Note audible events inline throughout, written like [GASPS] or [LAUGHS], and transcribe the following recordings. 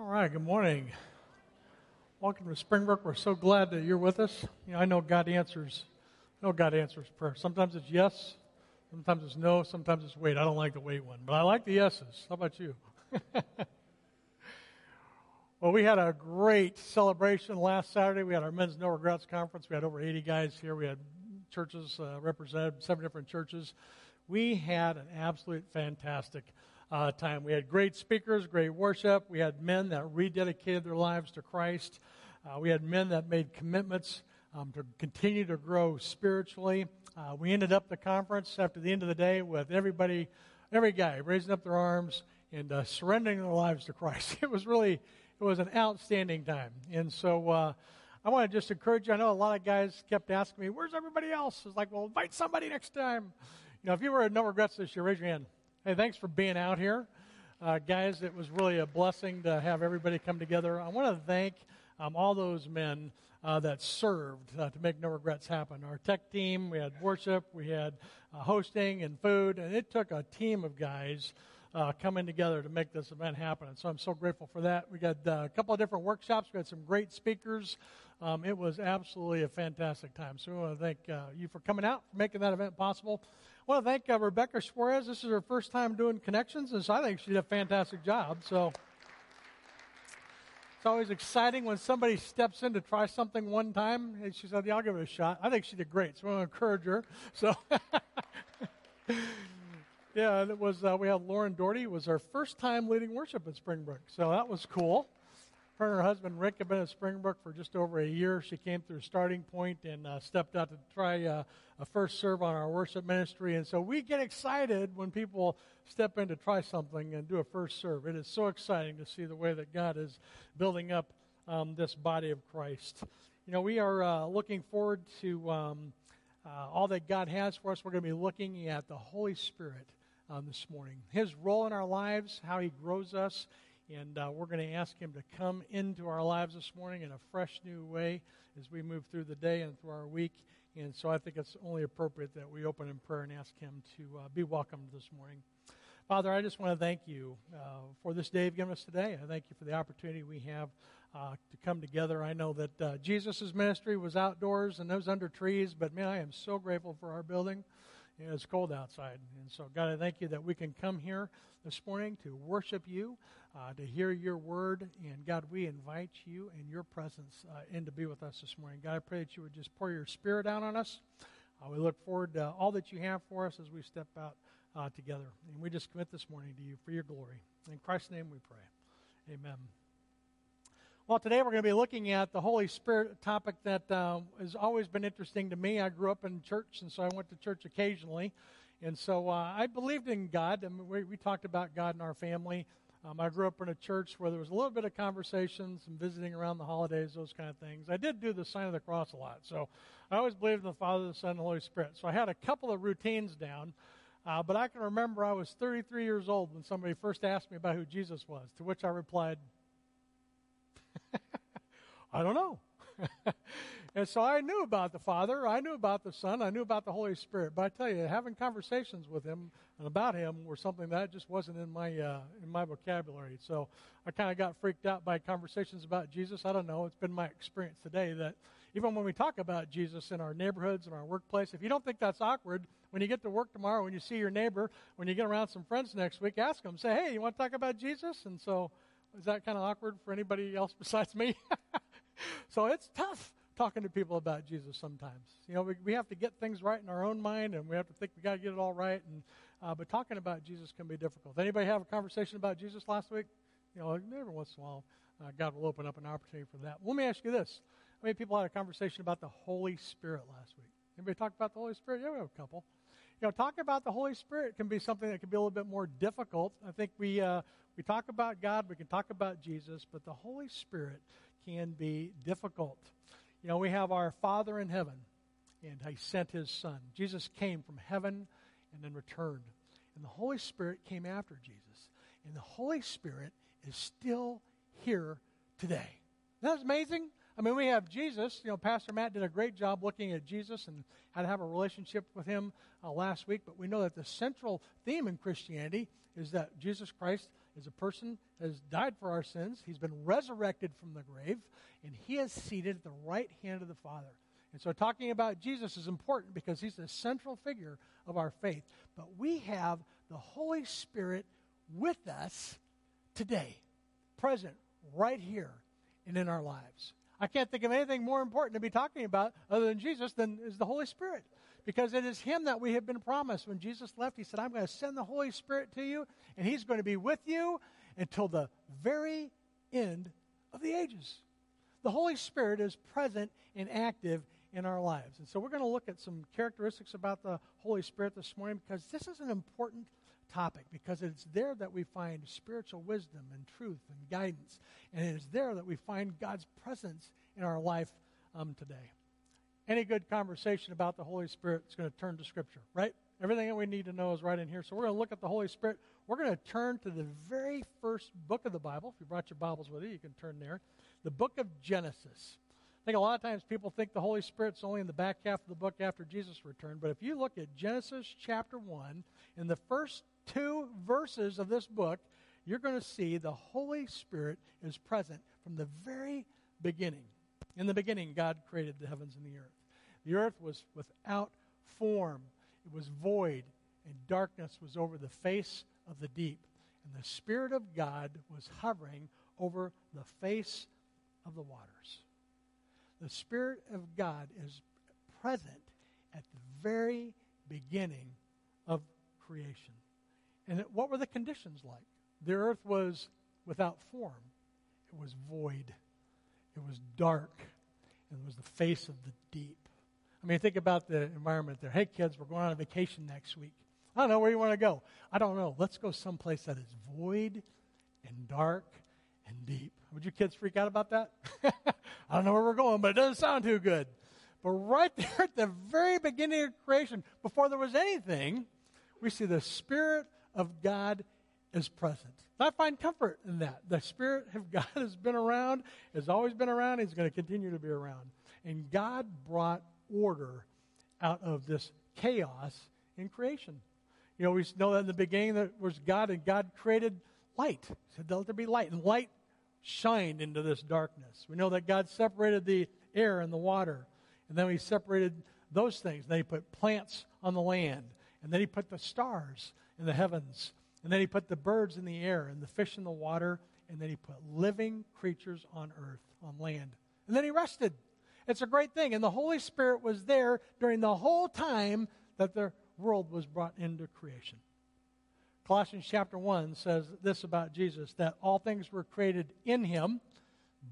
All right, good morning. Welcome to Springbrook. We're so glad that you're with us. You know, I know God answers. I know God answers prayer. Sometimes it's yes, sometimes it's no, sometimes it's wait. I don't like the wait one, but I like the yeses. How about you? [LAUGHS] well, we had a great celebration last Saturday. We had our Men's No Regrets conference. We had over 80 guys here. We had churches uh, represented, seven different churches. We had an absolute fantastic uh, time. We had great speakers, great worship. We had men that rededicated their lives to Christ. Uh, we had men that made commitments um, to continue to grow spiritually. Uh, we ended up the conference after the end of the day with everybody, every guy raising up their arms and uh, surrendering their lives to Christ. [LAUGHS] It was really, it was an outstanding time. And so, uh, I want to just encourage you. I know a lot of guys kept asking me, "Where's everybody else?" It's like, well, invite somebody next time. You know, if you were at No Regrets this year, raise your hand. Hey, thanks for being out here. Uh, guys, it was really a blessing to have everybody come together. I want to thank um, all those men uh, that served uh, to make No Regrets happen. Our tech team, we had worship, we had uh, hosting and food, and it took a team of guys uh, coming together to make this event happen. And so I'm so grateful for that. We got uh, a couple of different workshops, we had some great speakers. Um, it was absolutely a fantastic time. So I want to thank you for coming out, for making that event possible. I want to thank uh, Rebecca Suarez. This is her first time doing connections, and so I think she did a fantastic job. So it's always exciting when somebody steps in to try something one time, and she said, "Yeah, I'll give it a shot." I think she did great, so I want to encourage her. So. [LAUGHS] yeah, it was. Uh, we had Lauren Doherty. It was her first time leading worship at Springbrook, so that was cool. Her and her husband Rick have been at Springbrook for just over a year. She came through Starting Point and uh, stepped out to try uh, a first serve on our worship ministry. And so we get excited when people step in to try something and do a first serve. It is so exciting to see the way that God is building up um, this body of Christ. You know, we are uh, looking forward to um, uh, all that God has for us. We're going to be looking at the Holy Spirit um, this morning, His role in our lives, how He grows us and uh, we're going to ask Him to come into our lives this morning in a fresh new way as we move through the day and through our week. And so I think it's only appropriate that we open in prayer and ask Him to uh, be welcomed this morning. Father, I just want to thank you uh, for this day you've given us today. I thank you for the opportunity we have uh, to come together. I know that uh, Jesus' ministry was outdoors and those under trees, but man, I am so grateful for our building. It's cold outside. And so, God, I thank you that we can come here this morning to worship you, uh, to hear your word. And God, we invite you and your presence uh, in to be with us this morning. God, I pray that you would just pour your spirit out on us. Uh, we look forward to all that you have for us as we step out uh, together. And we just commit this morning to you for your glory. In Christ's name we pray. Amen. Well, today we're going to be looking at the Holy Spirit topic that uh, has always been interesting to me. I grew up in church, and so I went to church occasionally. And so uh, I believed in God. I mean, we, we talked about God in our family. Um, I grew up in a church where there was a little bit of conversations and visiting around the holidays, those kind of things. I did do the sign of the cross a lot. So I always believed in the Father, the Son, and the Holy Spirit. So I had a couple of routines down. Uh, but I can remember I was 33 years old when somebody first asked me about who Jesus was, to which I replied, I don't know. [LAUGHS] and so I knew about the Father, I knew about the Son, I knew about the Holy Spirit. But I tell you, having conversations with Him and about Him were something that just wasn't in my uh, in my vocabulary. So I kind of got freaked out by conversations about Jesus. I don't know. It's been my experience today that even when we talk about Jesus in our neighborhoods and our workplace, if you don't think that's awkward, when you get to work tomorrow, when you see your neighbor, when you get around some friends next week, ask them, say, "Hey, you want to talk about Jesus?" And so. Is that kind of awkward for anybody else [LAUGHS] besides me? [LAUGHS] [LAUGHS] so it's tough talking to people about Jesus sometimes. You know, we, we have to get things right in our own mind, and we have to think we got to get it all right. And uh, but talking about Jesus can be difficult. Anybody have a conversation about Jesus last week? You know, every once in a while, uh, God will open up an opportunity for that. Let me ask you this: How many people had a conversation about the Holy Spirit last week? Anybody talk about the Holy Spirit? Yeah, we have a couple. You know, talking about the Holy Spirit can be something that can be a little bit more difficult. I think we uh, we talk about God, we can talk about Jesus, but the Holy Spirit can be difficult. You know, we have our Father in heaven, and He sent His Son. Jesus came from heaven and then returned. And the Holy Spirit came after Jesus. And the Holy Spirit is still here today. Isn't that amazing? I mean, we have Jesus. You know, Pastor Matt did a great job looking at Jesus and how to have a relationship with him uh, last week. But we know that the central theme in Christianity is that Jesus Christ is a person has died for our sins. He's been resurrected from the grave, and he is seated at the right hand of the Father. And so, talking about Jesus is important because he's the central figure of our faith. But we have the Holy Spirit with us today, present right here and in our lives. I can't think of anything more important to be talking about other than Jesus than is the Holy Spirit. Because it is Him that we have been promised. When Jesus left, He said, I'm going to send the Holy Spirit to you, and He's going to be with you until the very end of the ages. The Holy Spirit is present and active in our lives. And so we're going to look at some characteristics about the Holy Spirit this morning because this is an important topic because it's there that we find spiritual wisdom and truth and guidance. And it is there that we find God's presence in our life um, today. Any good conversation about the Holy Spirit is going to turn to Scripture, right? Everything that we need to know is right in here. So we're going to look at the Holy Spirit. We're going to turn to the very first book of the Bible. If you brought your Bibles with you, you can turn there. The book of Genesis. I think a lot of times people think the Holy Spirit's only in the back half of the book after Jesus returned. But if you look at Genesis chapter 1, in the first two verses of this book, you're going to see the Holy Spirit is present from the very beginning. In the beginning, God created the heavens and the earth. The earth was without form, it was void, and darkness was over the face of the deep. And the Spirit of God was hovering over the face of the waters. The Spirit of God is present at the very beginning of creation. And what were the conditions like? The earth was without form, it was void, it was dark, and it was the face of the deep. I mean, think about the environment there. Hey, kids, we're going on a vacation next week. I don't know where you want to go. I don't know. Let's go someplace that is void and dark and deep. Would you kids freak out about that? [LAUGHS] I don't know where we're going, but it doesn't sound too good. But right [LAUGHS] there at the very beginning of creation, before there was anything, we see the Spirit of God is present. I find comfort in that. The Spirit of [LAUGHS] God has been around, has always been around, He's going to continue to be around. And God brought order out of this chaos in creation. You know, we know that in the beginning that was God, and God created light. He said, Let there be light. And light shined into this darkness. We know that God separated the air and the water. And then He separated those things. And then He put plants on the land. And then He put the stars in the heavens. And then He put the birds in the air and the fish in the water. And then He put living creatures on earth, on land. And then He rested. It's a great thing. And the Holy Spirit was there during the whole time that the world was brought into creation. Colossians chapter 1 says this about Jesus that all things were created in him,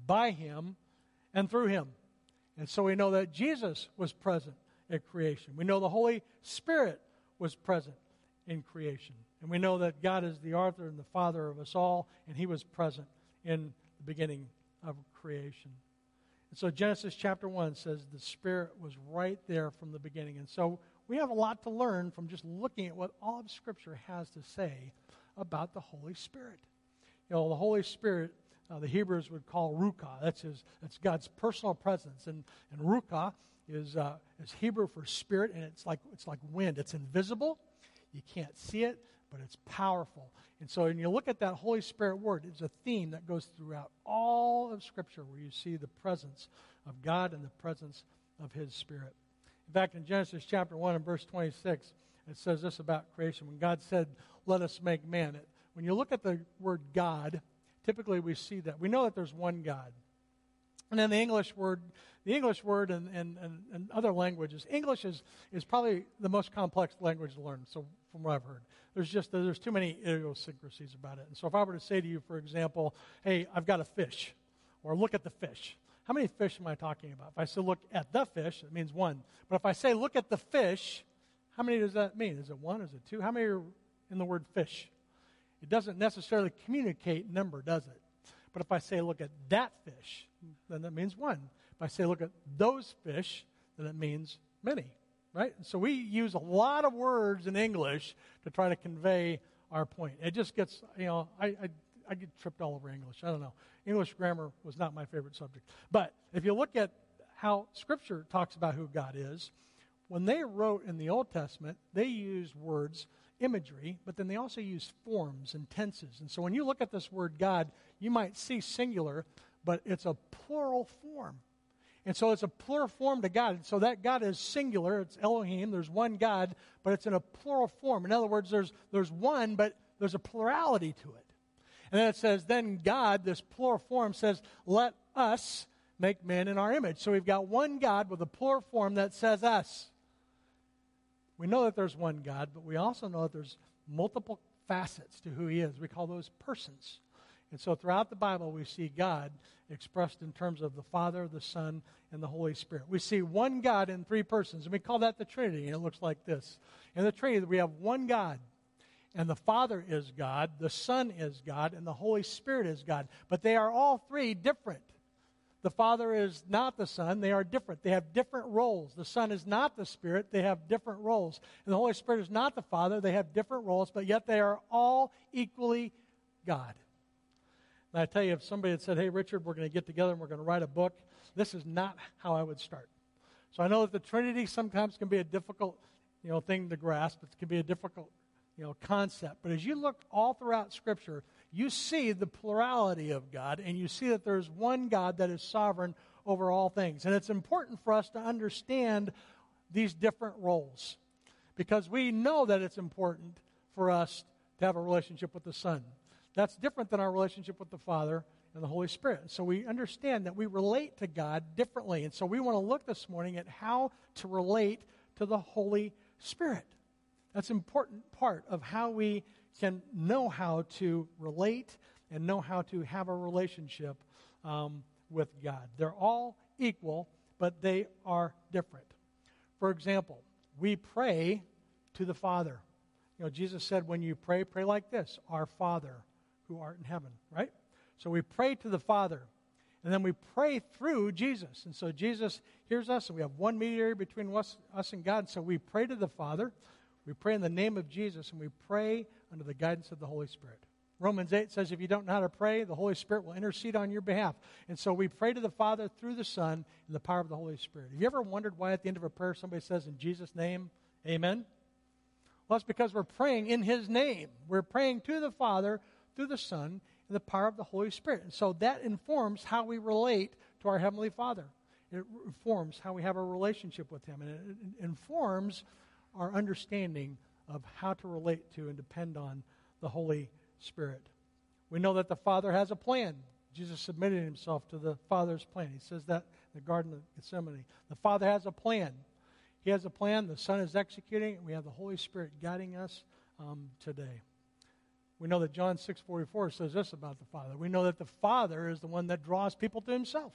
by him, and through him. And so we know that Jesus was present at creation. We know the Holy Spirit was present in creation. And we know that God is the author and the father of us all, and he was present in the beginning of creation. And so Genesis chapter 1 says the Spirit was right there from the beginning. And so we have a lot to learn from just looking at what all of Scripture has to say about the Holy Spirit. You know, the Holy Spirit, uh, the Hebrews would call Ruach. That's, his, that's God's personal presence. And, and Ruach is, uh, is Hebrew for spirit, and it's like, it's like wind. It's invisible. You can't see it, but it's powerful. And so when you look at that Holy Spirit word, it's a theme that goes throughout all of Scripture where you see the presence of God and the presence of His Spirit. In fact, in Genesis chapter 1 and verse 26, it says this about creation. When God said, Let us make man, it, when you look at the word God, typically we see that. We know that there's one God. And then the English word, the English word and, and, and, and, other languages, English is, is probably the most complex language to learn, so from what I've heard. There's just, there's too many idiosyncrasies about it. And so if I were to say to you, for example, hey, I've got a fish, or look at the fish, how many fish am I talking about? If I say look at the fish, it means one. But if I say look at the fish, how many does that mean? Is it one? Is it two? How many are in the word fish? It doesn't necessarily communicate number, does it? But if I say look at that fish, then that means one. If I say look at those fish, then it means many, right? So we use a lot of words in English to try to convey our point. It just gets, you know, I, I, I get tripped all over English. I don't know. English grammar was not my favorite subject. But if you look at how Scripture talks about who God is, when they wrote in the Old Testament, they used words imagery, but then they also use forms and tenses. And so when you look at this word God, you might see singular, but it's a plural form. And so it's a plural form to God. So that God is singular. It's Elohim. There's one God, but it's in a plural form. In other words, there's, there's one, but there's a plurality to it. And then it says, then God, this plural form, says, let us make man in our image. So we've got one God with a plural form that says us. We know that there's one God, but we also know that there's multiple facets to who he is. We call those persons. And so throughout the Bible, we see God expressed in terms of the Father, the Son, and the Holy Spirit. We see one God in three persons, and we call that the Trinity, and it looks like this. In the Trinity, we have one God, and the Father is God, the Son is God, and the Holy Spirit is God. But they are all three different. The Father is not the Son. They are different. They have different roles. The Son is not the Spirit. They have different roles. And the Holy Spirit is not the Father. They have different roles, but yet they are all equally God. And I tell you, if somebody had said, hey, Richard, we're going to get together and we're going to write a book, this is not how I would start. So I know that the Trinity sometimes can be a difficult you know, thing to grasp. It can be a difficult you know, concept. But as you look all throughout Scripture, you see the plurality of God, and you see that there's one God that is sovereign over all things. And it's important for us to understand these different roles because we know that it's important for us to have a relationship with the Son. That's different than our relationship with the Father and the Holy Spirit. So we understand that we relate to God differently. And so we want to look this morning at how to relate to the Holy Spirit. That's an important part of how we can know how to relate and know how to have a relationship um, with God. They're all equal, but they are different. For example, we pray to the Father. You know, Jesus said, when you pray, pray like this Our Father who art in heaven, right? So we pray to the Father, and then we pray through Jesus. And so Jesus hears us, and we have one mediator between us, us and God. So we pray to the Father, we pray in the name of Jesus, and we pray under the guidance of the Holy Spirit. Romans 8 says if you don't know how to pray, the Holy Spirit will intercede on your behalf. And so we pray to the Father through the Son in the power of the Holy Spirit. Have you ever wondered why at the end of a prayer somebody says, In Jesus' name, amen? Well, that's because we're praying in His name. We're praying to the Father through the Son and the power of the Holy Spirit. And so that informs how we relate to our Heavenly Father. It informs how we have a relationship with Him. And it informs our understanding of how to relate to and depend on the Holy Spirit. We know that the Father has a plan. Jesus submitted himself to the Father's plan. He says that in the Garden of Gethsemane. The Father has a plan. He has a plan. The Son is executing it. We have the Holy Spirit guiding us um, today. We know that John 6:44 says this about the Father. We know that the Father is the one that draws people to himself.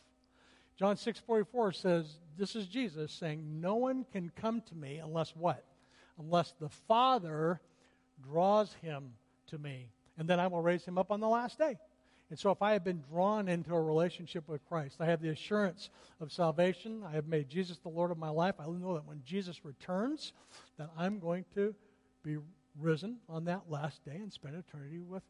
John 6:44 says, this is Jesus saying, "No one can come to me unless what? unless the Father draws him to me. And then I will raise him up on the last day. And so, if I have been drawn into a relationship with Christ, I have the assurance of salvation. I have made Jesus the Lord of my life. I know that when Jesus returns, that I'm going to be risen on that last day and spend eternity with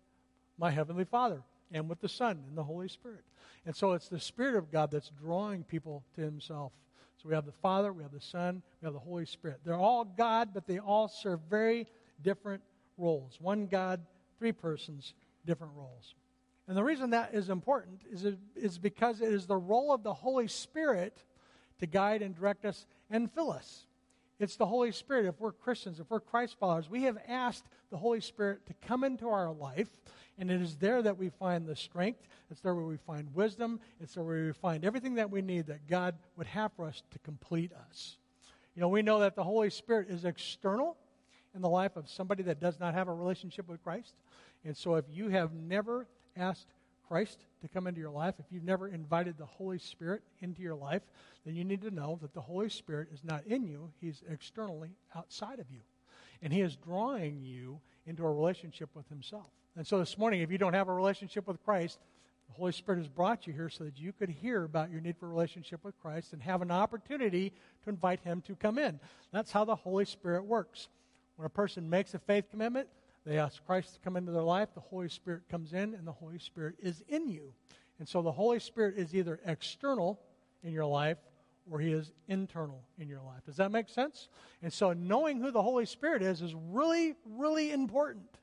my heavenly Father and with the Son and the Holy Spirit. And so, it's the Spirit of God that's drawing people to Himself. So we have the Father, we have the Son, we have the Holy Spirit. They're all God, but they all serve very different roles. One God, three persons, different roles. And the reason that is important is, it, is because it is the role of the Holy Spirit to guide and direct us and fill us. It's the Holy Spirit. If we're Christians, if we're Christ followers, we have asked the Holy Spirit to come into our life and it is there that we find the strength. It's there where we find wisdom. It's there where we find everything that we need that God would have for us to complete us. You know, we know that the Holy Spirit is external in the life of somebody that does not have a relationship with Christ. And so if you have never asked Christ to come into your life, if you've never invited the Holy Spirit into your life, then you need to know that the Holy Spirit is not in you, He's externally outside of you. And He is drawing you into a relationship with Himself. And so this morning, if you don't have a relationship with Christ, the Holy Spirit has brought you here so that you could hear about your need for a relationship with Christ and have an opportunity to invite Him to come in. That's how the Holy Spirit works. When a person makes a faith commitment, they ask Christ to come into their life, the Holy Spirit comes in, and the Holy Spirit is in you. And so the Holy Spirit is either external in your life or he is internal in your life. Does that make sense? And so knowing who the Holy Spirit is is really, really important.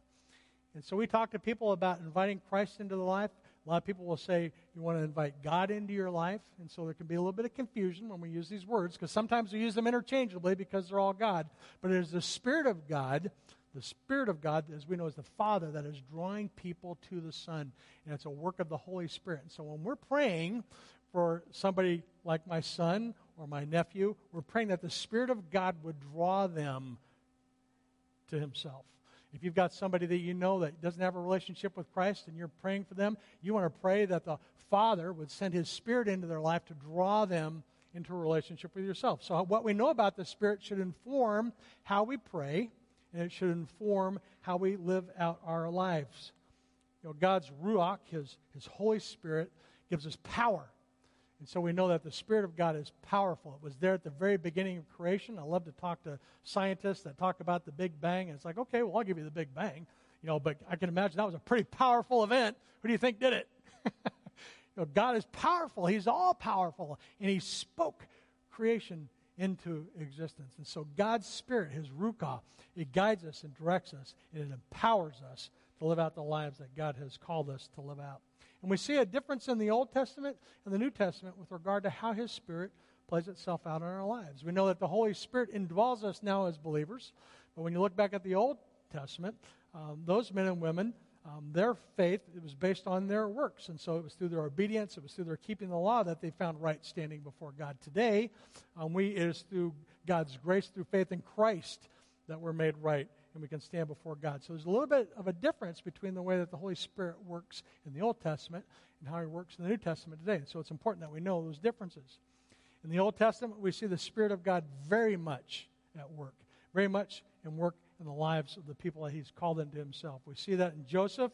And so we talk to people about inviting Christ into the life. A lot of people will say you want to invite God into your life. And so there can be a little bit of confusion when we use these words because sometimes we use them interchangeably because they're all God. But it is the Spirit of God, the Spirit of God, as we know, is the Father that is drawing people to the Son. And it's a work of the Holy Spirit. And so when we're praying for somebody like my son or my nephew, we're praying that the Spirit of God would draw them to Himself. If you've got somebody that you know that doesn't have a relationship with Christ and you're praying for them, you want to pray that the Father would send His Spirit into their life to draw them into a relationship with yourself. So, what we know about the Spirit should inform how we pray, and it should inform how we live out our lives. You know, God's Ruach, His, His Holy Spirit, gives us power and so we know that the Spirit of God is powerful. It was there at the very beginning of creation. I love to talk to scientists that talk about the Big Bang. And it's like, okay, well, I'll give you the Big Bang. You know, but I can imagine that was a pretty powerful event. Who do you think did it? [LAUGHS] you know, God is powerful. He's all powerful. And He spoke creation into existence. And so God's Spirit, His Ruach, it guides us and directs us, and it empowers us to live out the lives that God has called us to live out. And we see a difference in the Old Testament and the New Testament with regard to how His Spirit plays itself out in our lives. We know that the Holy Spirit indwells us now as believers, but when you look back at the Old Testament, um, those men and women, um, their faith it was based on their works, and so it was through their obedience, it was through their keeping the law that they found right standing before God. Today, um, we it is through God's grace, through faith in Christ, that we're made right and we can stand before God. So there's a little bit of a difference between the way that the Holy Spirit works in the Old Testament and how he works in the New Testament today. So it's important that we know those differences. In the Old Testament, we see the Spirit of God very much at work, very much in work in the lives of the people that he's called into himself. We see that in Joseph.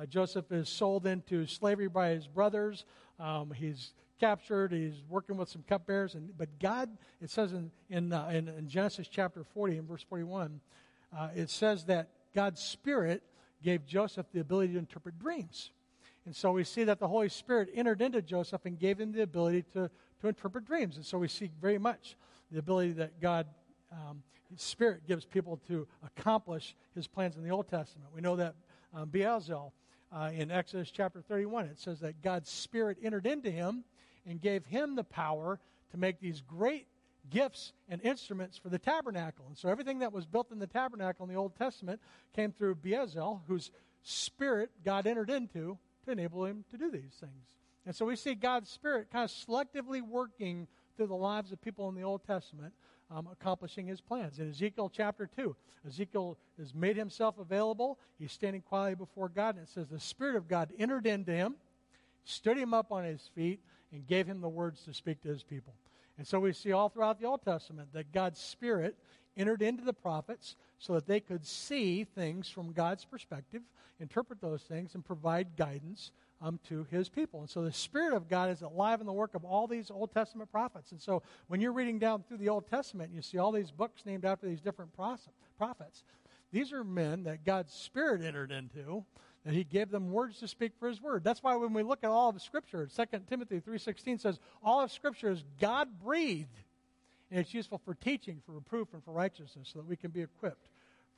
Uh, Joseph is sold into slavery by his brothers. Um, he's captured. He's working with some cupbearers. And, but God, it says in, in, uh, in, in Genesis chapter 40 and verse 41, uh, it says that God's Spirit gave Joseph the ability to interpret dreams. And so we see that the Holy Spirit entered into Joseph and gave him the ability to, to interpret dreams. And so we see very much the ability that God, um, Spirit, gives people to accomplish His plans in the Old Testament. We know that um, Bezalel uh, in Exodus chapter 31, it says that God's Spirit entered into him and gave him the power to make these great gifts and instruments for the tabernacle. And so everything that was built in the tabernacle in the Old Testament came through Bezalel, whose spirit God entered into to enable him to do these things. And so we see God's spirit kind of selectively working through the lives of people in the Old Testament, um, accomplishing his plans. In Ezekiel chapter 2, Ezekiel has made himself available. He's standing quietly before God, and it says, The Spirit of God entered into him, stood him up on his feet, and gave him the words to speak to his people. And so we see all throughout the Old Testament that God's Spirit entered into the prophets so that they could see things from God's perspective, interpret those things, and provide guidance to his people. And so the Spirit of God is alive in the work of all these Old Testament prophets. And so when you're reading down through the Old Testament, you see all these books named after these different prophets. These are men that God's Spirit entered into that he gave them words to speak for his word. That's why when we look at all of Scripture, 2 Timothy 3.16 says, all of Scripture is God-breathed, and it's useful for teaching, for reproof, and for righteousness, so that we can be equipped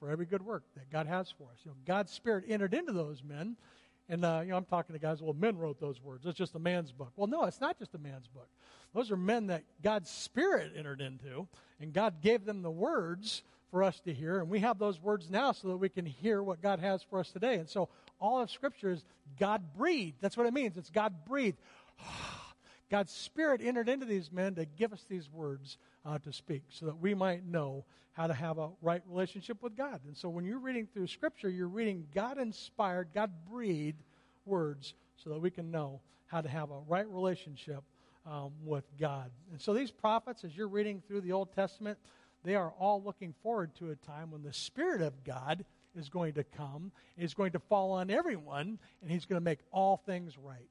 for every good work that God has for us. You know, God's Spirit entered into those men, and uh, you know, I'm talking to guys, well, men wrote those words. It's just a man's book. Well, no, it's not just a man's book. Those are men that God's Spirit entered into, and God gave them the words for us to hear. And we have those words now so that we can hear what God has for us today. And so all of Scripture is God breathed. That's what it means. It's God breathed. [SIGHS] God's Spirit entered into these men to give us these words uh, to speak so that we might know how to have a right relationship with God. And so when you're reading through Scripture, you're reading God inspired, God breathed words so that we can know how to have a right relationship um, with God. And so these prophets, as you're reading through the Old Testament, they are all looking forward to a time when the Spirit of God is going to come, is going to fall on everyone, and he's going to make all things right.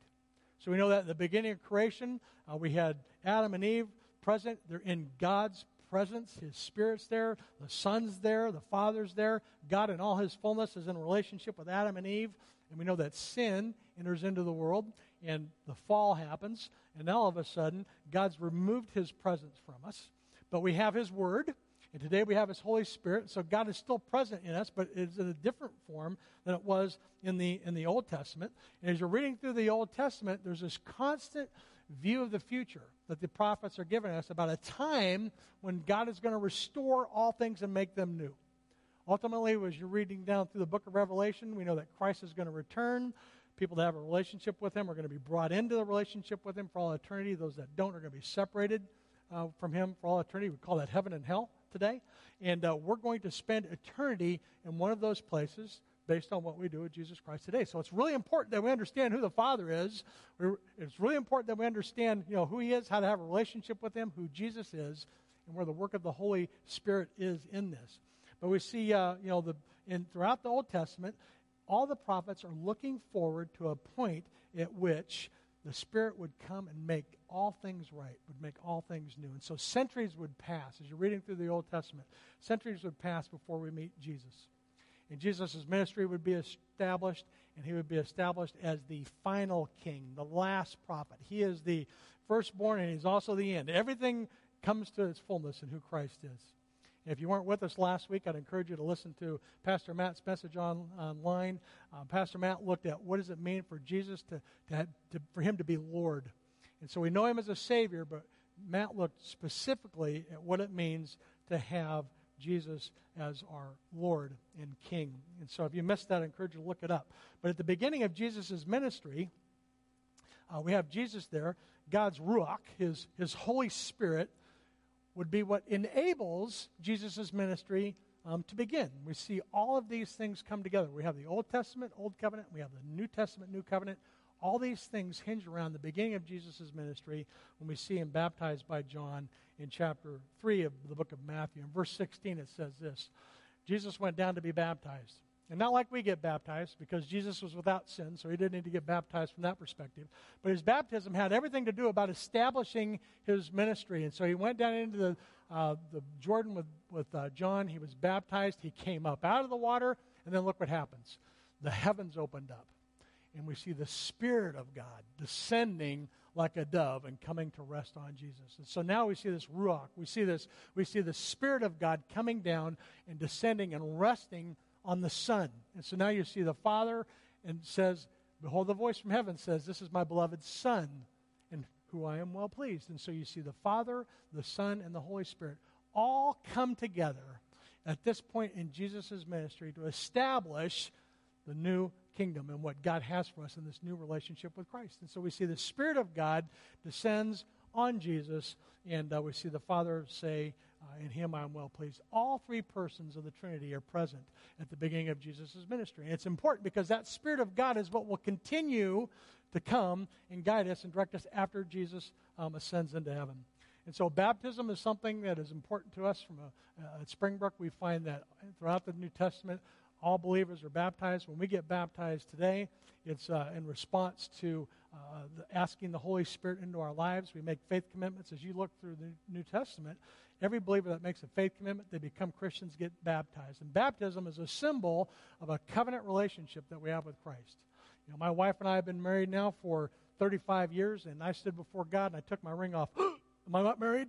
So we know that at the beginning of creation, uh, we had Adam and Eve present. They're in God's presence. His Spirit's there. The Son's there. The Father's there. God in all his fullness is in relationship with Adam and Eve. And we know that sin enters into the world, and the fall happens, and all of a sudden, God's removed his presence from us. But we have his word, and today we have his Holy Spirit. So God is still present in us, but it's in a different form than it was in the, in the Old Testament. And as you're reading through the Old Testament, there's this constant view of the future that the prophets are giving us about a time when God is going to restore all things and make them new. Ultimately, as you're reading down through the book of Revelation, we know that Christ is going to return. People that have a relationship with him are going to be brought into the relationship with him for all eternity. Those that don't are going to be separated uh, from him for all eternity. We call that heaven and hell today. And uh, we're going to spend eternity in one of those places based on what we do with Jesus Christ today. So it's really important that we understand who the Father is. It's really important that we understand, you know, who He is, how to have a relationship with Him, who Jesus is, and where the work of the Holy Spirit is in this. But we see, uh, you know, the, in, throughout the Old Testament, all the prophets are looking forward to a point at which the Spirit would come and make all things right, would make all things new. And so centuries would pass, as you're reading through the Old Testament, centuries would pass before we meet Jesus. And Jesus' ministry would be established, and he would be established as the final king, the last prophet. He is the firstborn, and he's also the end. Everything comes to its fullness in who Christ is. If you weren't with us last week, I'd encourage you to listen to Pastor Matt's message on, online. Uh, Pastor Matt looked at what does it mean for Jesus to, to, to, for him to be Lord. And so we know him as a Savior, but Matt looked specifically at what it means to have Jesus as our Lord and King. And so if you missed that, I encourage you to look it up. But at the beginning of Jesus' ministry, uh, we have Jesus there, God's Ruach, his, his Holy Spirit, would be what enables Jesus' ministry um, to begin. We see all of these things come together. We have the Old Testament, Old Covenant, we have the New Testament, New Covenant. All these things hinge around the beginning of Jesus' ministry when we see him baptized by John in chapter 3 of the book of Matthew. In verse 16, it says this Jesus went down to be baptized. And not like we get baptized, because Jesus was without sin, so he didn't need to get baptized from that perspective. But his baptism had everything to do about establishing his ministry. And so he went down into the, uh, the Jordan with, with uh, John. He was baptized. He came up out of the water. And then look what happens the heavens opened up. And we see the Spirit of God descending like a dove and coming to rest on Jesus. And so now we see this ruach. We see this. We see the Spirit of God coming down and descending and resting on the Son. And so now you see the Father and says, Behold, the voice from heaven says, This is my beloved Son, in who I am well pleased. And so you see the Father, the Son, and the Holy Spirit all come together at this point in Jesus' ministry to establish the new kingdom and what God has for us in this new relationship with Christ. And so we see the Spirit of God descends on Jesus, and uh, we see the Father say, uh, in him I am well pleased. All three persons of the Trinity are present at the beginning of Jesus' ministry. And it's important because that Spirit of God is what will continue to come and guide us and direct us after Jesus um, ascends into heaven. And so baptism is something that is important to us. From a, uh, at Springbrook, we find that throughout the New Testament, all believers are baptized. When we get baptized today, it's uh, in response to uh, the asking the Holy Spirit into our lives. We make faith commitments. As you look through the New Testament, every believer that makes a faith commitment, they become Christians, get baptized. And baptism is a symbol of a covenant relationship that we have with Christ. You know, my wife and I have been married now for 35 years, and I stood before God and I took my ring off. [GASPS] Am I not married?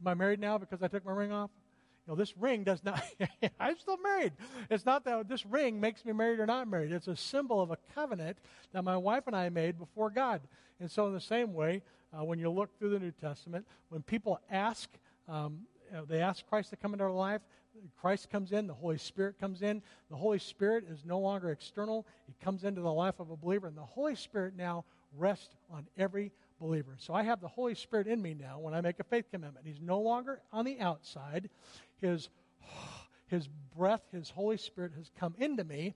Am I married now because I took my ring off? You know, this ring does not, [LAUGHS] I'm still married. It's not that this ring makes me married or not married. It's a symbol of a covenant that my wife and I made before God. And so, in the same way, uh, when you look through the New Testament, when people ask, um, they ask Christ to come into our life, Christ comes in, the Holy Spirit comes in. The Holy Spirit is no longer external, it comes into the life of a believer, and the Holy Spirit now rests on every believer. So I have the Holy Spirit in me now when I make a faith commitment. He's no longer on the outside. His, his breath, His Holy Spirit has come into me.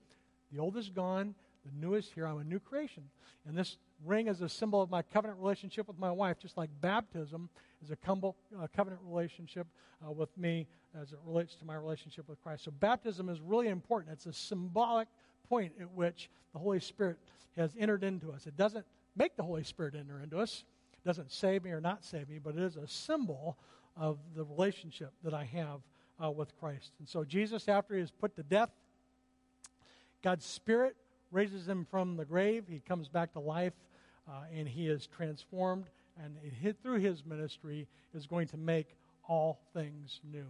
The old is gone, the new is here. I'm a new creation. And this ring is a symbol of my covenant relationship with my wife, just like baptism is a covenant relationship uh, with me as it relates to my relationship with Christ. So baptism is really important. It's a symbolic point at which the Holy Spirit has entered into us. It doesn't make the Holy Spirit enter into us. It doesn't save me or not save me, but it is a symbol of the relationship that I have uh, with Christ. And so Jesus, after he is put to death, God's Spirit raises him from the grave. He comes back to life, uh, and he is transformed. And it, through his ministry is going to make all things new.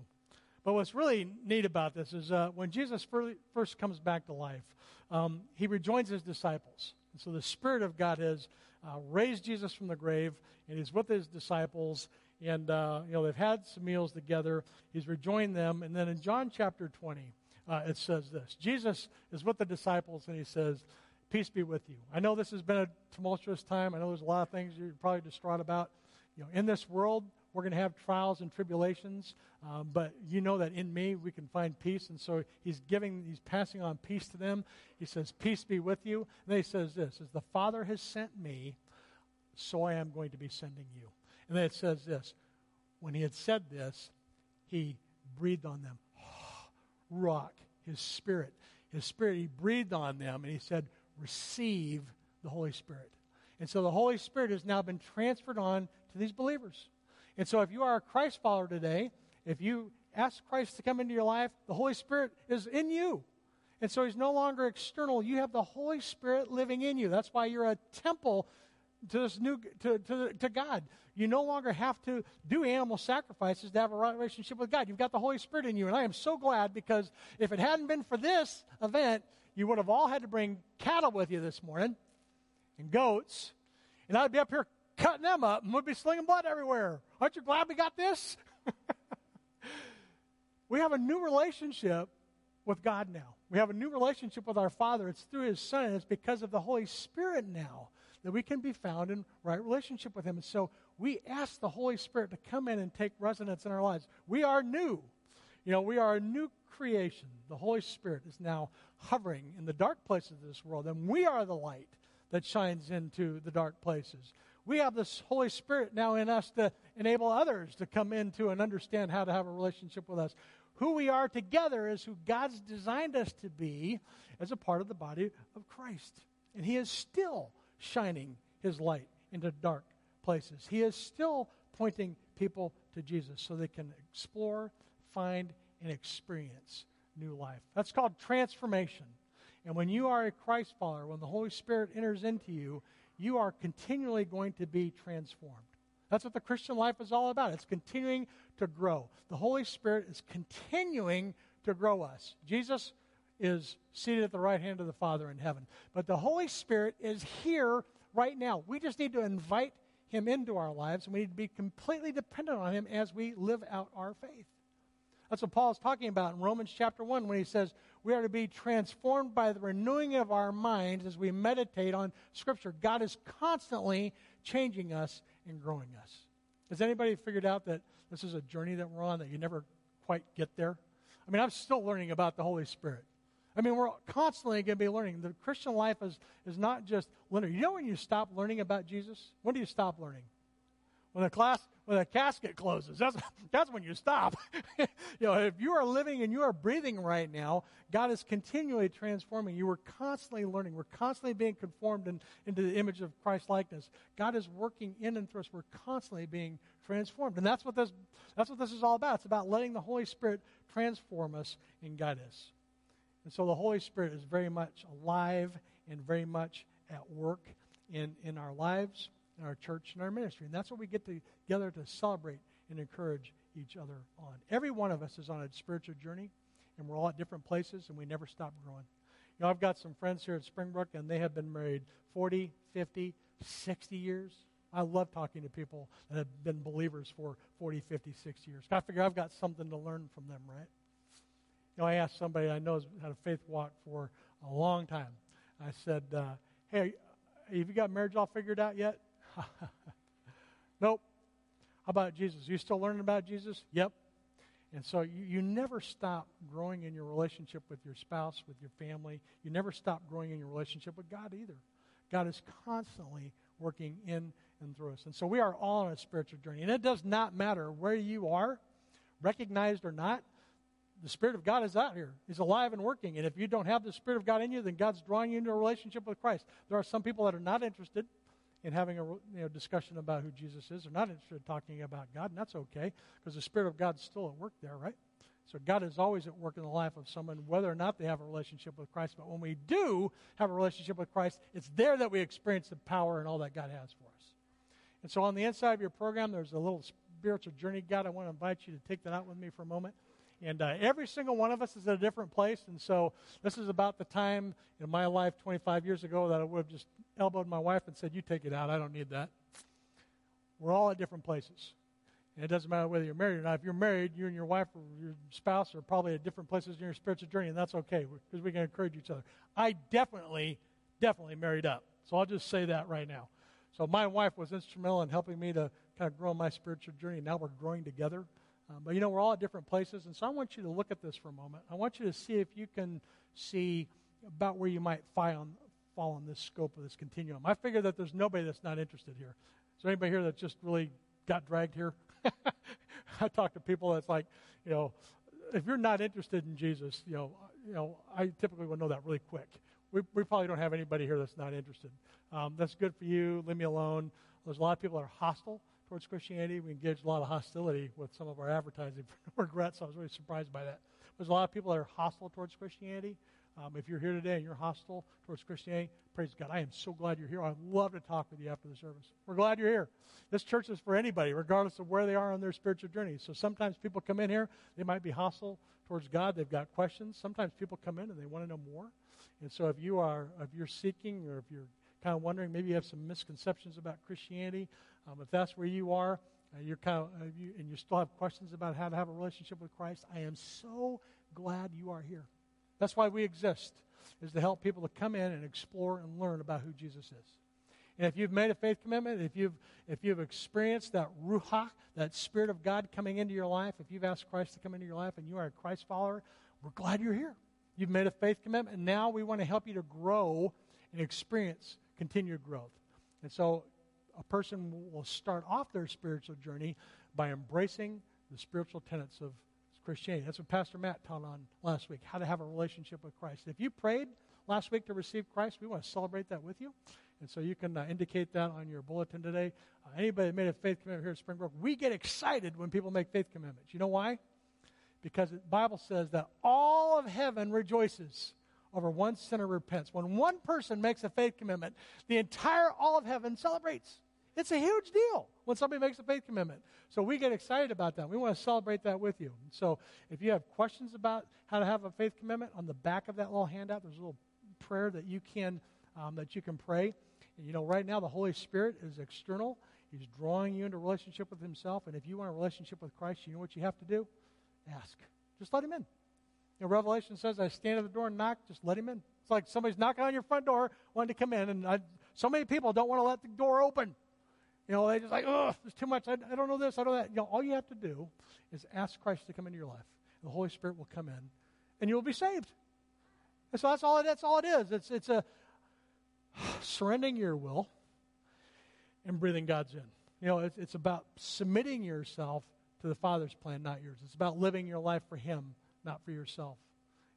But what's really neat about this is uh, when Jesus first comes back to life, um, he rejoins his disciples. And so the Spirit of God has uh, raised Jesus from the grave, and he's with his disciples. And, uh, you know, they've had some meals together. He's rejoined them. And then in John chapter 20, uh, it says this Jesus is with the disciples, and he says, Peace be with you. I know this has been a tumultuous time. I know there's a lot of things you're probably distraught about. You know, in this world, we're going to have trials and tribulations, um, but you know that in me we can find peace. And so he's giving, he's passing on peace to them. He says, Peace be with you. And then he says this, as the Father has sent me, so I am going to be sending you. And then it says this, when he had said this, he breathed on them. [GASPS] Ruach, his spirit. His spirit, he breathed on them and he said, Receive the Holy Spirit. And so the Holy Spirit has now been transferred on to these believers. And so if you are a Christ follower today, if you ask Christ to come into your life, the Holy Spirit is in you. And so he's no longer external. You have the Holy Spirit living in you. That's why you're a temple to this new to, to, to God. You no longer have to do animal sacrifices to have a relationship with God. You've got the Holy Spirit in you. And I am so glad because if it hadn't been for this event, you would have all had to bring cattle with you this morning and goats. And I'd be up here cutting them up and we'd be slinging blood everywhere. Aren't you glad we got this? [LAUGHS] we have a new relationship with God now. We have a new relationship with our Father. It's through His Son, it's because of the Holy Spirit now that we can be found in right relationship with Him. And so we ask the Holy Spirit to come in and take residence in our lives. We are new. You know, we are a new creation. The Holy Spirit is now hovering in the dark places of this world, and we are the light that shines into the dark places we have this Holy Spirit now in us to enable others to come into and understand how to have a relationship with us. Who we are together is who God's designed us to be as a part of the body of Christ. And He is still shining His light into dark places. He is still pointing people to Jesus so they can explore, find, and experience new life. That's called transformation. And when you are a Christ follower, when the Holy Spirit enters into you, you are continually going to be transformed. That's what the Christian life is all about. It's continuing to grow. The Holy Spirit is continuing to grow us. Jesus is seated at the right hand of the Father in heaven. But the Holy Spirit is here right now. We just need to invite him into our lives, and we need to be completely dependent on him as we live out our faith. That's what Paul is talking about in Romans chapter 1 when he says, we are to be transformed by the renewing of our minds as we meditate on Scripture. God is constantly changing us and growing us. Has anybody figured out that this is a journey that we're on that you never quite get there? I mean, I'm still learning about the Holy Spirit. I mean, we're constantly going to be learning. The Christian life is, is not just learning. You know when you stop learning about Jesus? When do you stop learning? When the class, when the casket closes, that's, [LAUGHS] that's when you stop. [LAUGHS] you know, if you are living and you are breathing right now, God is continually transforming. You are constantly learning. We're constantly being conformed in, into the image of Christ likeness. God is working in and through us. We're constantly being transformed. And that's what this, that's what this is all about. It's about letting the Holy Spirit transform us and guide us. And so the Holy Spirit is very much alive and very much at work in, in our lives in our church and our ministry. And that's what we get together to celebrate and encourage each other on. Every one of us is on a spiritual journey, and we're all at different places, and we never stop growing. You know, I've got some friends here at Springbrook, and they have been married 40, 50, 60 years. I love talking to people that have been believers for 40, 50, 60 years. I figure I've got something to learn from them, right? Know, I asked somebody I know has had a faith walk for a long time. I said, uh, hey, have you got marriage all figured out yet? [LAUGHS] nope. How about Jesus? You still learning about Jesus? Yep. And so you, you never stop growing in your relationship with your spouse, with your family. You never stop growing in your relationship with God either. God is constantly working in and through us. And so we are all on a spiritual journey. And it does not matter where you are, recognized or not, the Spirit of God is out here. He's alive and working. And if you don't have the Spirit of God in you, then God's drawing you into a relationship with Christ. There are some people that are not interested in having a you know, discussion about who Jesus is. They're not interested in talking about God, and that's okay because the Spirit of God's still at work there, right? So God is always at work in the life of someone, whether or not they have a relationship with Christ. But when we do have a relationship with Christ, it's there that we experience the power and all that God has for us. And so on the inside of your program, there's a little spiritual journey guide. I want to invite you to take that out with me for a moment. And uh, every single one of us is at a different place. And so this is about the time in my life 25 years ago that I would have just elbowed my wife and said, You take it out. I don't need that. We're all at different places. And it doesn't matter whether you're married or not. If you're married, you and your wife or your spouse are probably at different places in your spiritual journey, and that's okay because we can encourage each other. I definitely, definitely married up. So I'll just say that right now. So my wife was instrumental in helping me to kind of grow my spiritual journey. Now we're growing together. Um, but you know, we're all at different places, and so I want you to look at this for a moment. I want you to see if you can see about where you might fall on, fall on this scope of this continuum. I figure that there's nobody that's not interested here. Is there anybody here that just really got dragged here? [LAUGHS] I talk to people that's like, you know, if you're not interested in Jesus, you know, you know, I typically will know that really quick. We, we probably don't have anybody here that's not interested. Um, that's good for you. Leave me alone. There's a lot of people that are hostile towards Christianity. We engage a lot of hostility with some of our advertising. [LAUGHS] for Regrets. I was really surprised by that. There's a lot of people that are hostile towards Christianity. Um, if you're here today and you're hostile towards Christianity, praise God. I am so glad you're here. I'd love to talk with you after the service. We're glad you're here. This church is for anybody, regardless of where they are on their spiritual journey. So sometimes people come in here, they might be hostile towards God. They've got questions. Sometimes people come in and they want to know more. And so if you are, if you're seeking or if you're kind of wondering, maybe you have some misconceptions about Christianity, um, if that's where you are, uh, you're kind of, uh, you, and you still have questions about how to have a relationship with Christ, I am so glad you are here. That's why we exist, is to help people to come in and explore and learn about who Jesus is. And if you've made a faith commitment, if you've, if you've experienced that ruach, that Spirit of God coming into your life, if you've asked Christ to come into your life and you are a Christ follower, we're glad you're here. You've made a faith commitment, and now we want to help you to grow and experience continued growth. And so a person will start off their spiritual journey by embracing the spiritual tenets of Christianity. That's what Pastor Matt taught on last week, how to have a relationship with Christ. If you prayed last week to receive Christ, we want to celebrate that with you. And so you can uh, indicate that on your bulletin today. Uh, anybody that made a faith commitment here at Springbrook, we get excited when people make faith commitments. You know why? Because the Bible says that all of heaven rejoices over one sinner repents. When one person makes a faith commitment, the entire all of heaven celebrates. It's a huge deal when somebody makes a faith commitment. So we get excited about that. We want to celebrate that with you. So if you have questions about how to have a faith commitment, on the back of that little handout, there's a little prayer that you can um, that you can pray. And you know, right now the Holy Spirit is external. He's drawing you into relationship with Himself. And if you want a relationship with Christ, you know what you have to do? Ask. Just let Him in. You know, Revelation says, "I stand at the door and knock. Just let Him in." It's like somebody's knocking on your front door, wanting to come in, and I, so many people don't want to let the door open. You know, they just like, oh, there's too much. I, I don't know this. I don't know that. You know, all you have to do is ask Christ to come into your life. The Holy Spirit will come in, and you'll be saved. And so that's all. That's all it is. It's it's a [SIGHS] surrendering your will and breathing God's in. You know, it's, it's about submitting yourself to the Father's plan, not yours. It's about living your life for Him, not for yourself.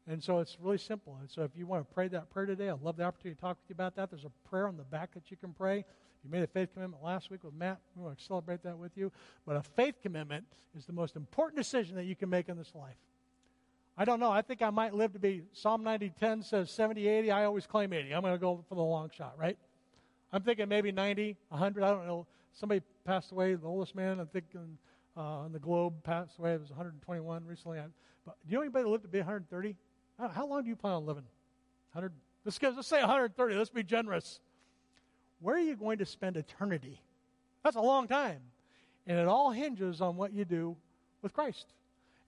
And so it's really simple. And so if you want to pray that prayer today, I'd love the opportunity to talk with you about that. There's a prayer on the back that you can pray. You made a faith commitment last week with Matt. We want to celebrate that with you. But a faith commitment is the most important decision that you can make in this life. I don't know. I think I might live to be Psalm 90:10 says 70, 80. I always claim 80. I'm going to go for the long shot, right? I'm thinking maybe 90, 100. I don't know. Somebody passed away. The oldest man I think in, uh, on the globe passed away. It was 121 recently. I, but do you know anybody that lived to be 130? How, how long do you plan on living? 100. Let's, let's say 130. Let's be generous where are you going to spend eternity? That's a long time. And it all hinges on what you do with Christ.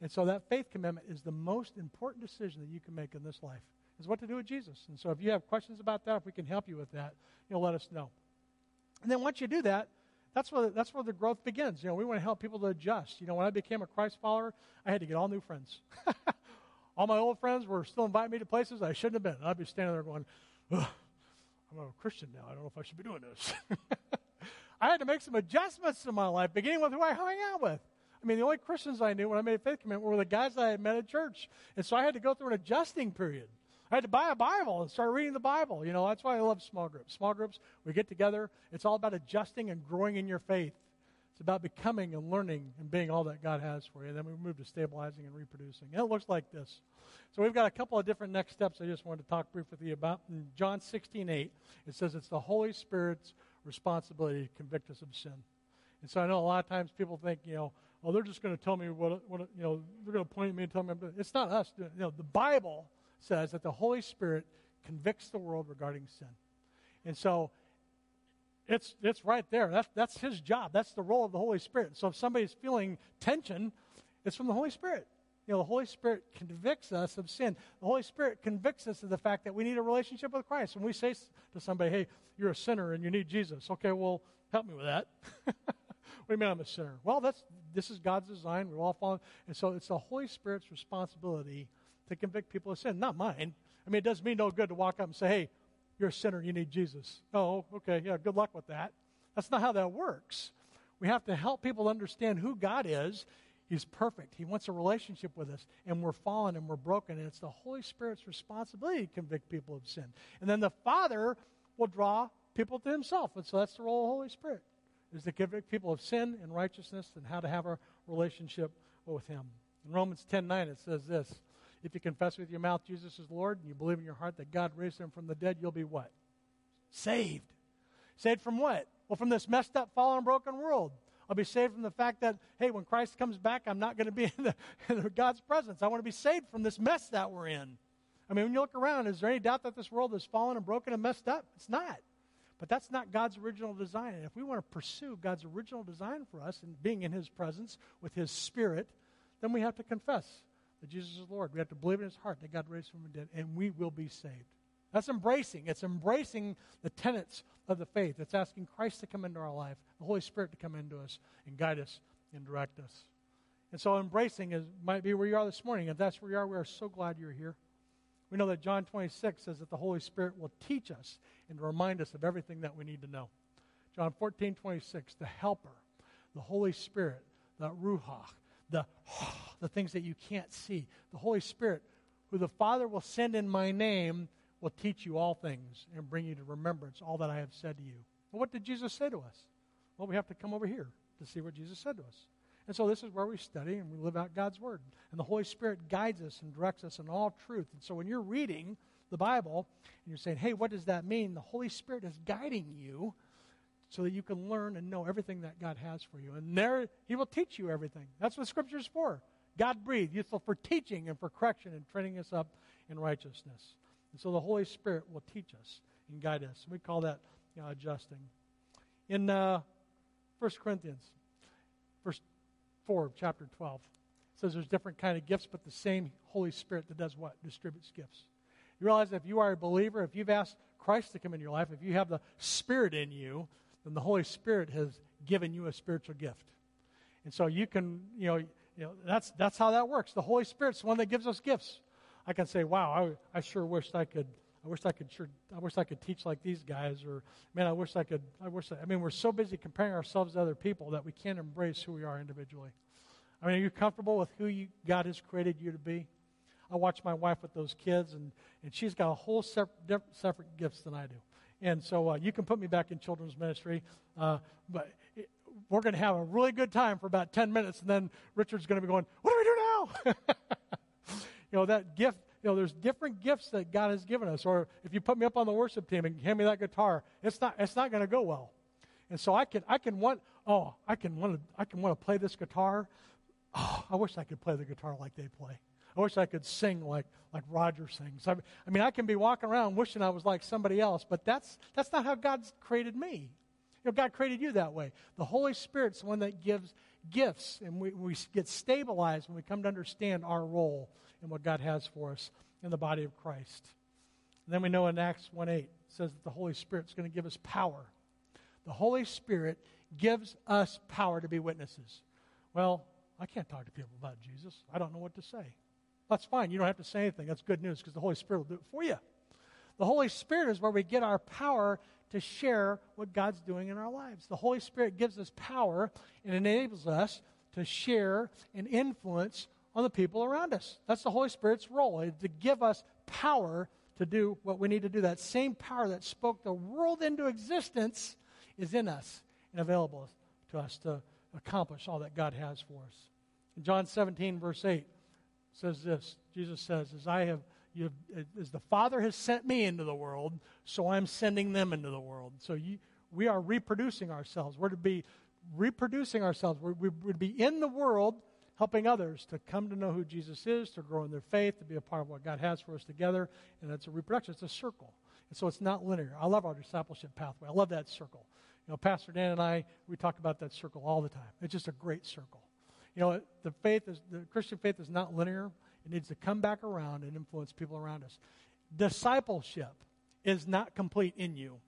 And so that faith commitment is the most important decision that you can make in this life, is what to do with Jesus. And so if you have questions about that, if we can help you with that, you'll let us know. And then once you do that, that's where, that's where the growth begins. You know, we want to help people to adjust. You know, when I became a Christ follower, I had to get all new friends. [LAUGHS] all my old friends were still inviting me to places I shouldn't have been. I'd be standing there going, Ugh I'm a Christian now. I don't know if I should be doing this. [LAUGHS] I had to make some adjustments in my life, beginning with who I hung out with. I mean, the only Christians I knew when I made a faith commitment were the guys that I had met at church. And so I had to go through an adjusting period. I had to buy a Bible and start reading the Bible. You know, that's why I love small groups. Small groups, we get together. It's all about adjusting and growing in your faith. It's about becoming and learning and being all that God has for you. And then we move to stabilizing and reproducing. And it looks like this. So we've got a couple of different next steps I just wanted to talk briefly with you about. In John 16, 8, it says it's the Holy Spirit's responsibility to convict us of sin. And so I know a lot of times people think, you know, oh, they're just going to tell me what, what, you know, they're going to point at me and tell me. It's not us. You know, the Bible says that the Holy Spirit convicts the world regarding sin. And so it's, it's right there. That's, that's his job. That's the role of the Holy Spirit. So if somebody's feeling tension, it's from the Holy Spirit. You know, the Holy Spirit convicts us of sin. The Holy Spirit convicts us of the fact that we need a relationship with Christ. When we say to somebody, hey, you're a sinner and you need Jesus, okay, well, help me with that. [LAUGHS] what do you mean I'm a sinner? Well, that's, this is God's design. We're all fallen. And so it's the Holy Spirit's responsibility to convict people of sin, not mine. I mean, it does me no good to walk up and say, hey, you're a sinner, you need Jesus. Oh, okay, yeah, good luck with that. That's not how that works. We have to help people understand who God is. He's perfect. He wants a relationship with us, and we're fallen and we're broken, and it's the Holy Spirit's responsibility to convict people of sin. And then the Father will draw people to Himself, and so that's the role of the Holy Spirit, is to convict people of sin and righteousness and how to have a relationship with Him. In Romans 10 9, it says this if you confess with your mouth Jesus is Lord and you believe in your heart that God raised him from the dead, you'll be what? Saved. Saved from what? Well, from this messed up, fallen, broken world. I'll be saved from the fact that, hey, when Christ comes back, I'm not going to be [LAUGHS] in, the, in God's presence. I want to be saved from this mess that we're in. I mean, when you look around, is there any doubt that this world is fallen and broken and messed up? It's not. But that's not God's original design. And if we want to pursue God's original design for us and being in His presence with His Spirit, then we have to confess that Jesus is Lord. We have to believe in his heart that God raised him from the dead, and we will be saved. That's embracing. It's embracing the tenets of the faith. It's asking Christ to come into our life, the Holy Spirit to come into us and guide us and direct us. And so embracing is might be where you are this morning. If that's where you are, we are so glad you're here. We know that John 26 says that the Holy Spirit will teach us and remind us of everything that we need to know. John 14, 26, the helper, the Holy Spirit, the Ruach, the, the things that you can't see. The Holy Spirit, who the Father will send in my name, will teach you all things and bring you to remembrance all that I have said to you. Well, what did Jesus say to us? Well, we have to come over here to see what Jesus said to us. And so this is where we study and we live out God's Word. And the Holy Spirit guides us and directs us in all truth. And so when you're reading the Bible and you're saying, hey, what does that mean? The Holy Spirit is guiding you so that you can learn and know everything that God has for you. And there, He will teach you everything. That's what Scripture is for. God breathed, useful for teaching and for correction and training us up in righteousness. And so the Holy Spirit will teach us and guide us. We call that you know, adjusting. In uh, 1 Corinthians, verse 4 of chapter 12, it says there's different kind of gifts, but the same Holy Spirit that does what? Distributes gifts. You realize if you are a believer, if you've asked Christ to come into your life, if you have the Spirit in you, then the Holy Spirit has given you a spiritual gift. And so you can, you know, you know that's, that's how that works. The Holy Spirit's the one that gives us gifts. I can say, wow, I, I sure wished I could, I wish I could sure, I wish I could teach like these guys, or man, I wish I could, I wish, I, I mean, we're so busy comparing ourselves to other people that we can't embrace who we are individually. I mean, are you comfortable with who you, God has created you to be? I watch my wife with those kids, and, and she's got a whole separate, separate gifts than I do. And so uh, you can put me back in children's ministry, uh, but we're going to have a really good time for about 10 minutes, and then Richard's going to be going, What do we do now? [LAUGHS] you know, that gift, you know, there's different gifts that God has given us. Or if you put me up on the worship team and hand me that guitar, it's not, it's not going to go well. And so I can, I can want, oh, I can want to, I can want to play this guitar. Oh, I wish I could play the guitar like they play. I wish I could sing like, like Roger sings. I, I mean, I can be walking around wishing I was like somebody else, but that's, that's not how God's created me. You know, God created you that way. The Holy Spirit's the one that gives gifts, and we, we get stabilized when we come to understand our role and what God has for us in the body of Christ. And then we know in Acts 1 8, says that the Holy Spirit's going to give us power. The Holy Spirit gives us power to be witnesses. Well, I can't talk to people about Jesus. I don't know what to say. That's fine. You don't have to say anything. That's good news because the Holy Spirit will do it for you. The Holy Spirit is where we get our power to share what God's doing in our lives. The Holy Spirit gives us power and enables us to share and influence on the people around us. That's the Holy Spirit's role, to give us power to do what we need to do. That same power that spoke the world into existence is in us and available to us to accomplish all that God has for us. In John 17, verse 8, says this Jesus says, As I have you as the Father has sent me into the world, so I'm sending them into the world. So you, we are reproducing ourselves. We're to be reproducing ourselves. We're, we would be in the world helping others to come to know who Jesus is, to grow in their faith, to be a part of what God has for us together. And it's a reproduction, it's a circle. And so it's not linear. I love our discipleship pathway. I love that circle. You know, Pastor Dan and I, we talk about that circle all the time. It's just a great circle. You know, the faith is the Christian faith is not linear. It needs to come back around and influence people around us. Discipleship is not complete in you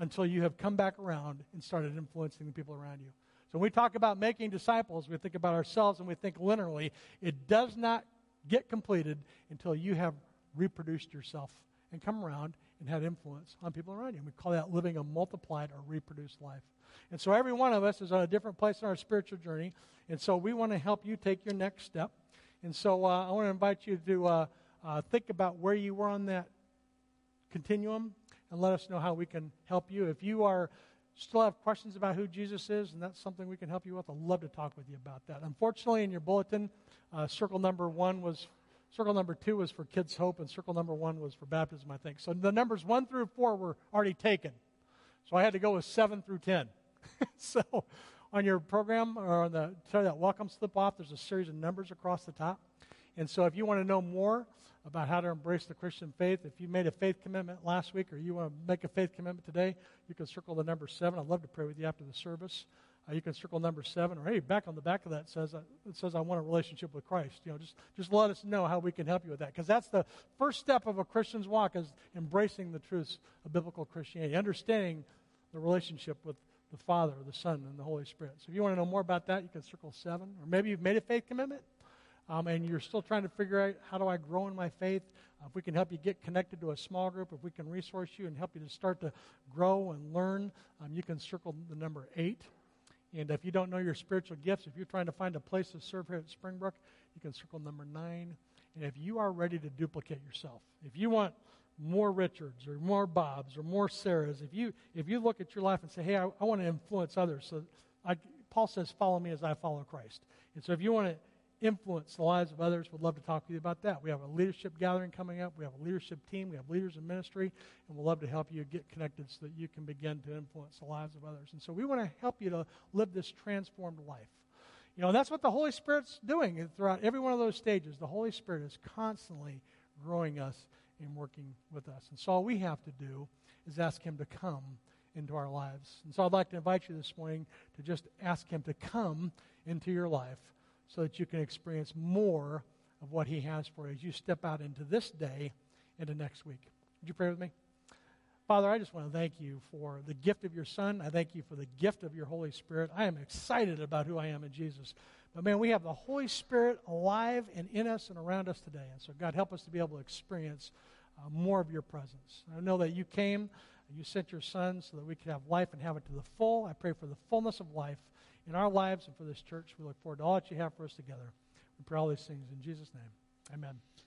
until you have come back around and started influencing the people around you. So when we talk about making disciples, we think about ourselves and we think linearly. It does not get completed until you have reproduced yourself and come around and had influence on people around you. We call that living a multiplied or reproduced life. And so every one of us is on a different place in our spiritual journey. And so we want to help you take your next step. And so uh, I want to invite you to uh, uh, think about where you were on that continuum and let us know how we can help you. If you are still have questions about who Jesus is, and that's something we can help you with, I'd love to talk with you about that. Unfortunately, in your bulletin, uh, circle number one was circle number two was for Kids Hope, and circle number one was for baptism, I think. So the numbers one through four were already taken. So I had to go with seven through ten. [LAUGHS] so on your program or on the sorry, that welcome slip off, there's a series of numbers across the top. And so if you want to know more about how to embrace the Christian faith, if you made a faith commitment last week or you want to make a faith commitment today, you can circle the number seven. I'd love to pray with you after the service. Uh, you can circle number seven, or hey, back on the back of that says uh, it says I want a relationship with Christ. You know, just just let us know how we can help you with that, because that's the first step of a Christian's walk is embracing the truths of biblical Christianity, understanding the relationship with the Father, the Son, and the Holy Spirit. So if you want to know more about that, you can circle seven. Or maybe you've made a faith commitment um, and you're still trying to figure out how do I grow in my faith. Uh, if we can help you get connected to a small group, if we can resource you and help you to start to grow and learn, um, you can circle the number eight. And if you don't know your spiritual gifts, if you're trying to find a place to serve here at Springbrook, you can circle number nine. And if you are ready to duplicate yourself, if you want more Richards or more Bobs or more Sarahs, if you if you look at your life and say, "Hey, I, I want to influence others," so I, Paul says, "Follow me as I follow Christ." And so, if you want to influence the lives of others, we'd love to talk to you about that. We have a leadership gathering coming up. We have a leadership team. We have leaders in ministry, and we'd love to help you get connected so that you can begin to influence the lives of others. And so, we want to help you to live this transformed life. You know, that's what the Holy Spirit's doing throughout every one of those stages. The Holy Spirit is constantly growing us and working with us. And so all we have to do is ask Him to come into our lives. And so I'd like to invite you this morning to just ask Him to come into your life so that you can experience more of what He has for you as you step out into this day the next week. Would you pray with me? Father, I just want to thank you for the gift of your Son. I thank you for the gift of your Holy Spirit. I am excited about who I am in Jesus. But man, we have the Holy Spirit alive and in us and around us today. And so, God, help us to be able to experience uh, more of your presence. I know that you came, you sent your Son so that we could have life and have it to the full. I pray for the fullness of life in our lives and for this church. We look forward to all that you have for us together. We pray all these things in Jesus' name. Amen.